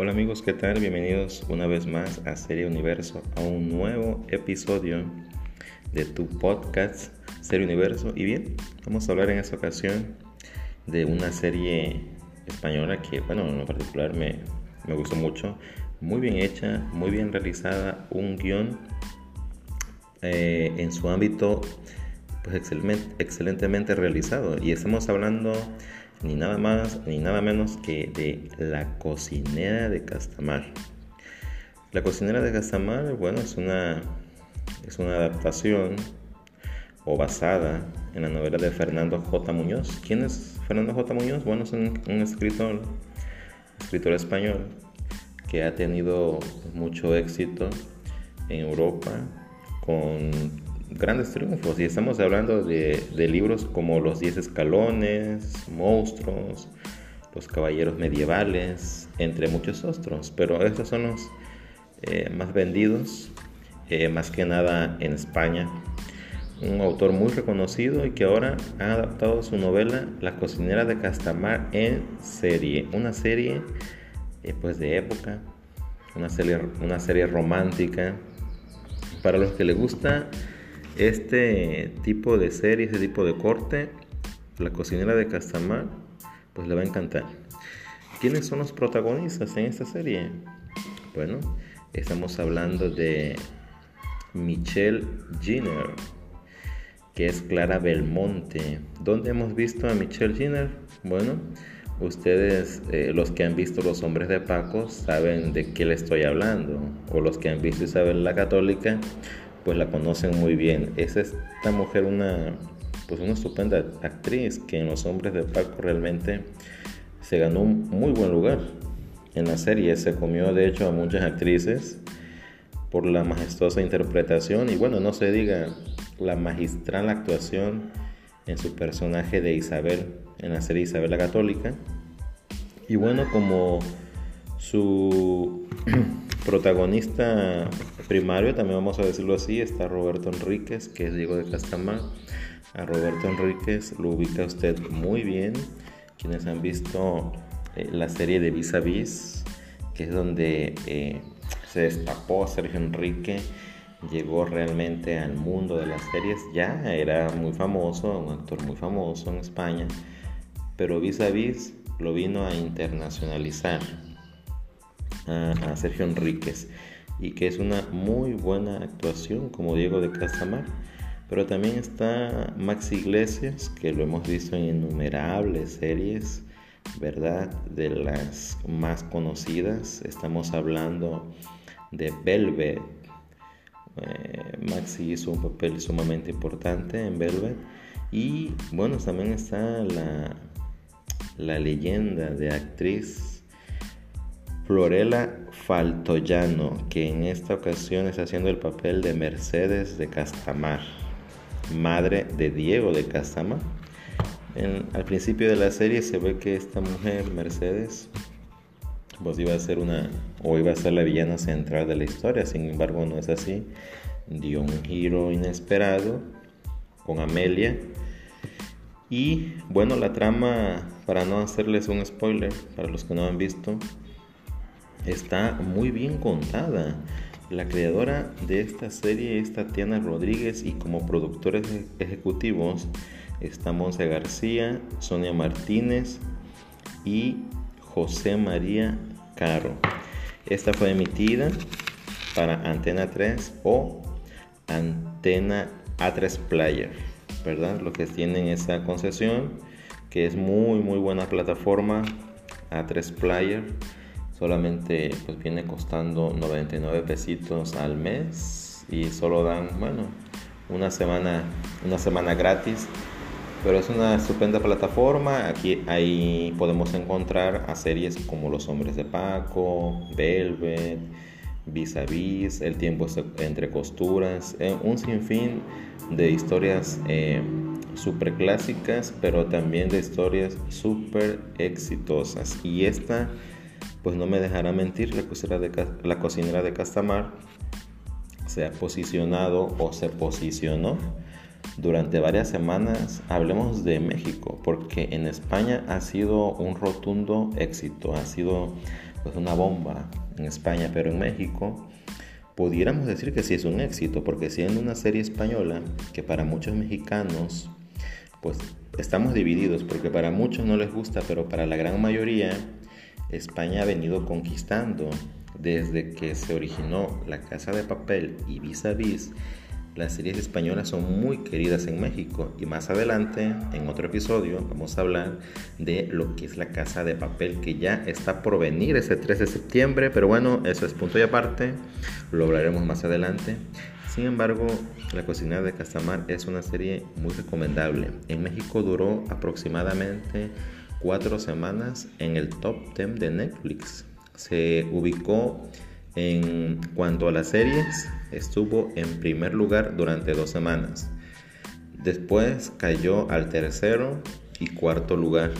Hola amigos, ¿qué tal? Bienvenidos una vez más a Serie Universo, a un nuevo episodio de tu podcast Serie Universo. Y bien, vamos a hablar en esta ocasión de una serie española que, bueno, en particular me, me gustó mucho. Muy bien hecha, muy bien realizada, un guion eh, en su ámbito pues excelentemente realizado. Y estamos hablando ni nada más ni nada menos que de La cocinera de Castamar. La cocinera de Castamar, bueno, es una, es una adaptación o basada en la novela de Fernando J. Muñoz. ¿Quién es Fernando J. Muñoz? Bueno, es un, un escritor, escritor español que ha tenido mucho éxito en Europa con grandes triunfos y estamos hablando de, libros como Los Diez Escalones, Monstruos, Los Caballeros Medievales, entre muchos otros, pero estos son los eh, más vendidos, eh, más que nada en España. Un autor muy reconocido y que ahora ha adaptado su novela La cocinera de Castamar en serie, una serie eh, pues de época, una serie, una serie romántica. Para los que les gusta este tipo de serie, este tipo de corte, la cocinera de Castamar, pues le va a encantar. ¿Quiénes son los protagonistas en esta serie? Bueno, estamos hablando de Michelle Jenner, que es Clara Belmonte. ¿Dónde hemos visto a Michelle Jenner? Bueno, ustedes, eh, los que han visto Los Hombres de Paco, saben de qué le estoy hablando. O los que han visto Isabel la Católica, pues la conocen muy bien. Es esta mujer una, pues una estupenda actriz que en Los Hombres de Paco realmente se ganó un muy buen lugar en la serie. Se comió de hecho a muchas actrices por la majestuosa interpretación y bueno, no se diga la magistral actuación en su personaje de Isabel en la serie Isabel la Católica. Y bueno, como su protagonista primario, también vamos a decirlo así, está Roberto Enríquez, que es Diego de Castamar. A Roberto Enríquez lo ubica usted muy bien. Quienes han visto eh, la serie de Vis a Vis, que es donde eh, se destapó Sergio Enrique, llegó realmente al mundo de las series. Ya era muy famoso, un actor muy famoso en España, pero Vis a Vis lo vino a internacionalizar a, Sergio Enríquez y que es una muy buena actuación como Diego de Casamar. Pero también está Max Iglesias, que lo hemos visto en innumerables series, ¿verdad? De las más conocidas. Estamos hablando de Velvet. Eh, Maxi hizo un papel sumamente importante en Velvet. Y bueno, también está la, la leyenda de actriz Florela Faltoyano, que en esta ocasión está haciendo el papel de Mercedes de Castamar, madre de Diego de Castamar. al principio de la serie se ve que esta mujer, Mercedes, pues iba a ser una o iba a ser la villana central de la historia, sin embargo no es así. Dio un giro inesperado con Amelia. Y bueno, la trama, para no hacerles un spoiler, para los que no han visto, está muy bien contada. La creadora de esta serie es Tatiana Rodríguez y como productores ejecutivos está Monse García, Sonia Martínez y José María Caro. Esta fue emitida para Antena 3 o Antena A3 Player, ¿verdad? Lo que tienen esa concesión que es muy muy buena plataforma A3 Player solamente pues viene costando 99 pesitos al mes y solo dan bueno una semana una semana gratis. Pero es una estupenda plataforma. Aquí ahí podemos encontrar a series como Los Hombres de Paco Velvet Vis a Vis El tiempo entre costuras eh, un sinfín de historias eh, super clásicas pero también de historias súper exitosas y esta pues no me dejará mentir, la cocinera de, Castamar se ha posicionado o se posicionó durante varias semanas, hablemos de México, porque en España ha sido un rotundo éxito, ha sido pues una bomba en España, pero en México pudiéramos decir que sí es un éxito, porque siendo una serie española que para muchos mexicanos, pues estamos divididos, porque para muchos no les gusta, pero para la gran mayoría, España ha venido conquistando desde que se originó La Casa de Papel y Vis a Vis las series españolas son muy queridas en México y más adelante, en otro episodio, vamos a hablar de lo que es la casa de papel que ya está por venir ese 3 de septiembre, pero bueno, eso es punto y aparte, lo hablaremos más adelante. Sin embargo, La cocina de Castamar es una serie muy recomendable. En México duró aproximadamente cuatro semanas en el top 10 de Netflix. Se ubicó en cuanto a las series, estuvo en primer lugar durante dos semanas. Después cayó al tercero y cuarto lugar.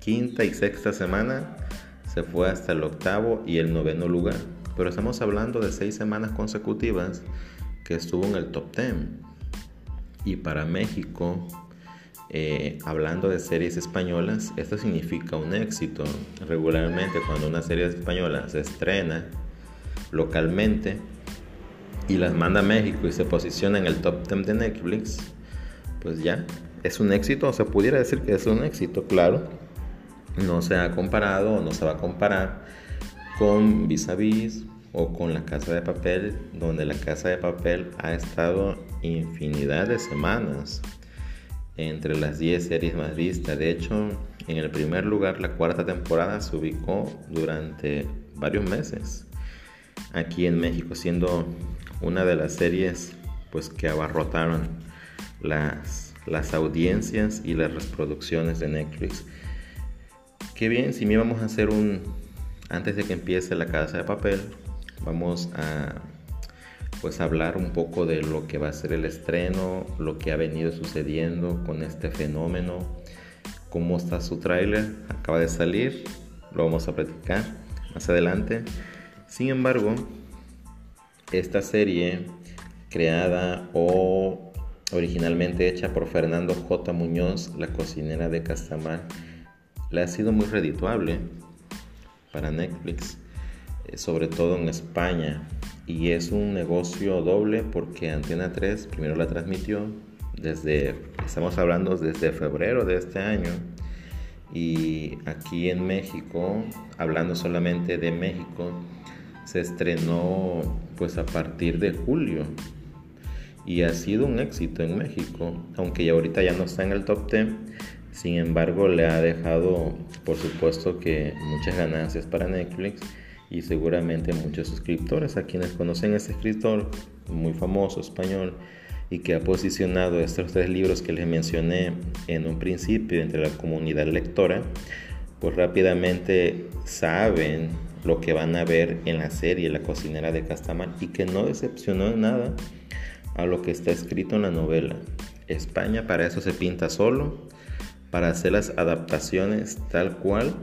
Quinta y sexta semana se fue hasta el octavo y el noveno lugar. Pero estamos hablando de seis semanas consecutivas que estuvo en el top ten. Y para México, eh, hablando de series españolas, esto significa un éxito. Regularmente cuando una serie española se estrena, localmente y las manda a México y se posiciona en el top 10 de Netflix, pues ya es un éxito, o se pudiera decir que es un éxito, claro. No se ha comparado o no se va a comparar con Vis Vis o con La Casa de Papel, donde La Casa de Papel ha estado infinidad de semanas entre las 10 series más vistas. De hecho, en el primer lugar, la cuarta temporada se ubicó durante varios meses aquí en México, siendo una de las series pues que abarrotaron las, las audiencias y las reproducciones de Netflix. Qué bien, si me vamos a hacer un, antes de que empiece la casa de papel, vamos a pues hablar un poco de lo que va a ser el estreno, lo que ha venido sucediendo con este fenómeno, cómo está su tráiler, acaba de salir, lo vamos a platicar más adelante. Sin embargo, esta serie creada o originalmente hecha por Fernando J. Muñoz, la cocinera de Castamar, le ha sido muy redituable para Netflix, sobre todo en España. Y es un negocio doble porque Antena 3 primero la transmitió desde, estamos hablando desde febrero de este año. Y aquí en México, hablando solamente de México, se estrenó pues a partir de julio y ha sido un éxito en México, aunque ya ahorita ya no está en el top 10, sin embargo le ha dejado por supuesto que muchas ganancias para Netflix y seguramente muchos suscriptores a quienes conocen este escritor muy famoso español y que ha posicionado estos tres libros que les mencioné en un principio entre la comunidad lectora, pues rápidamente saben lo que van a ver en la serie La cocinera de Castamar y que no decepcionó en nada a lo que está escrito en la novela. España para eso se pinta solo, para hacer las adaptaciones tal cual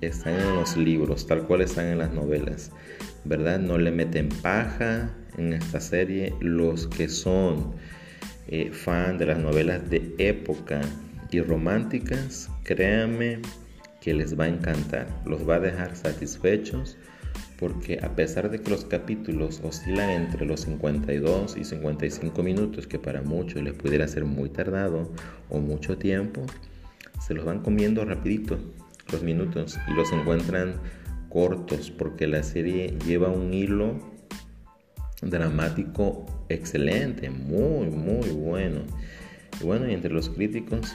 están en los libros, tal cual están en las novelas. ¿Verdad? No le meten paja en esta serie. Los que son eh, fan de las novelas de época y románticas, créanme que les va a encantar, los va a dejar satisfechos porque a pesar de que los capítulos oscilan entre los 52 y 55 minutos, que para muchos les pudiera ser muy tardado o mucho tiempo, se los van comiendo rapidito minutos y los encuentran cortos porque la serie lleva un hilo dramático excelente, muy, muy bueno. Y bueno, y entre los críticos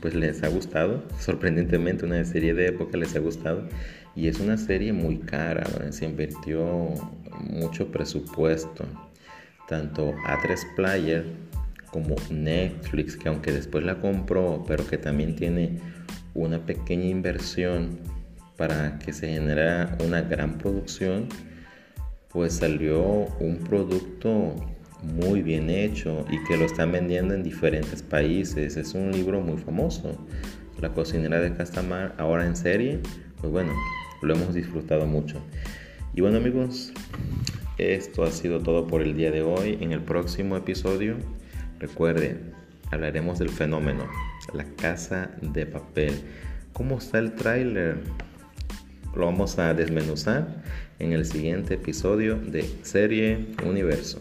pues les ha gustado. Sorprendentemente una serie de época les ha gustado. Y es una serie muy cara, se invirtió mucho presupuesto. Tanto A3 Player como Netflix, que aunque después la compró, pero que también tiene una pequeña inversión para que se genera una gran producción, pues salió un producto muy bien hecho y que lo están vendiendo en diferentes países. Es un libro muy famoso. La cocinera de Castamar, ahora en serie, pues bueno, lo hemos disfrutado mucho. Y bueno amigos, esto ha sido todo por el día de hoy. En el próximo episodio, recuerden, hablaremos del fenómeno, la casa de papel. ¿Cómo está el tráiler? lo vamos a desmenuzar en el siguiente episodio de Serie Universo.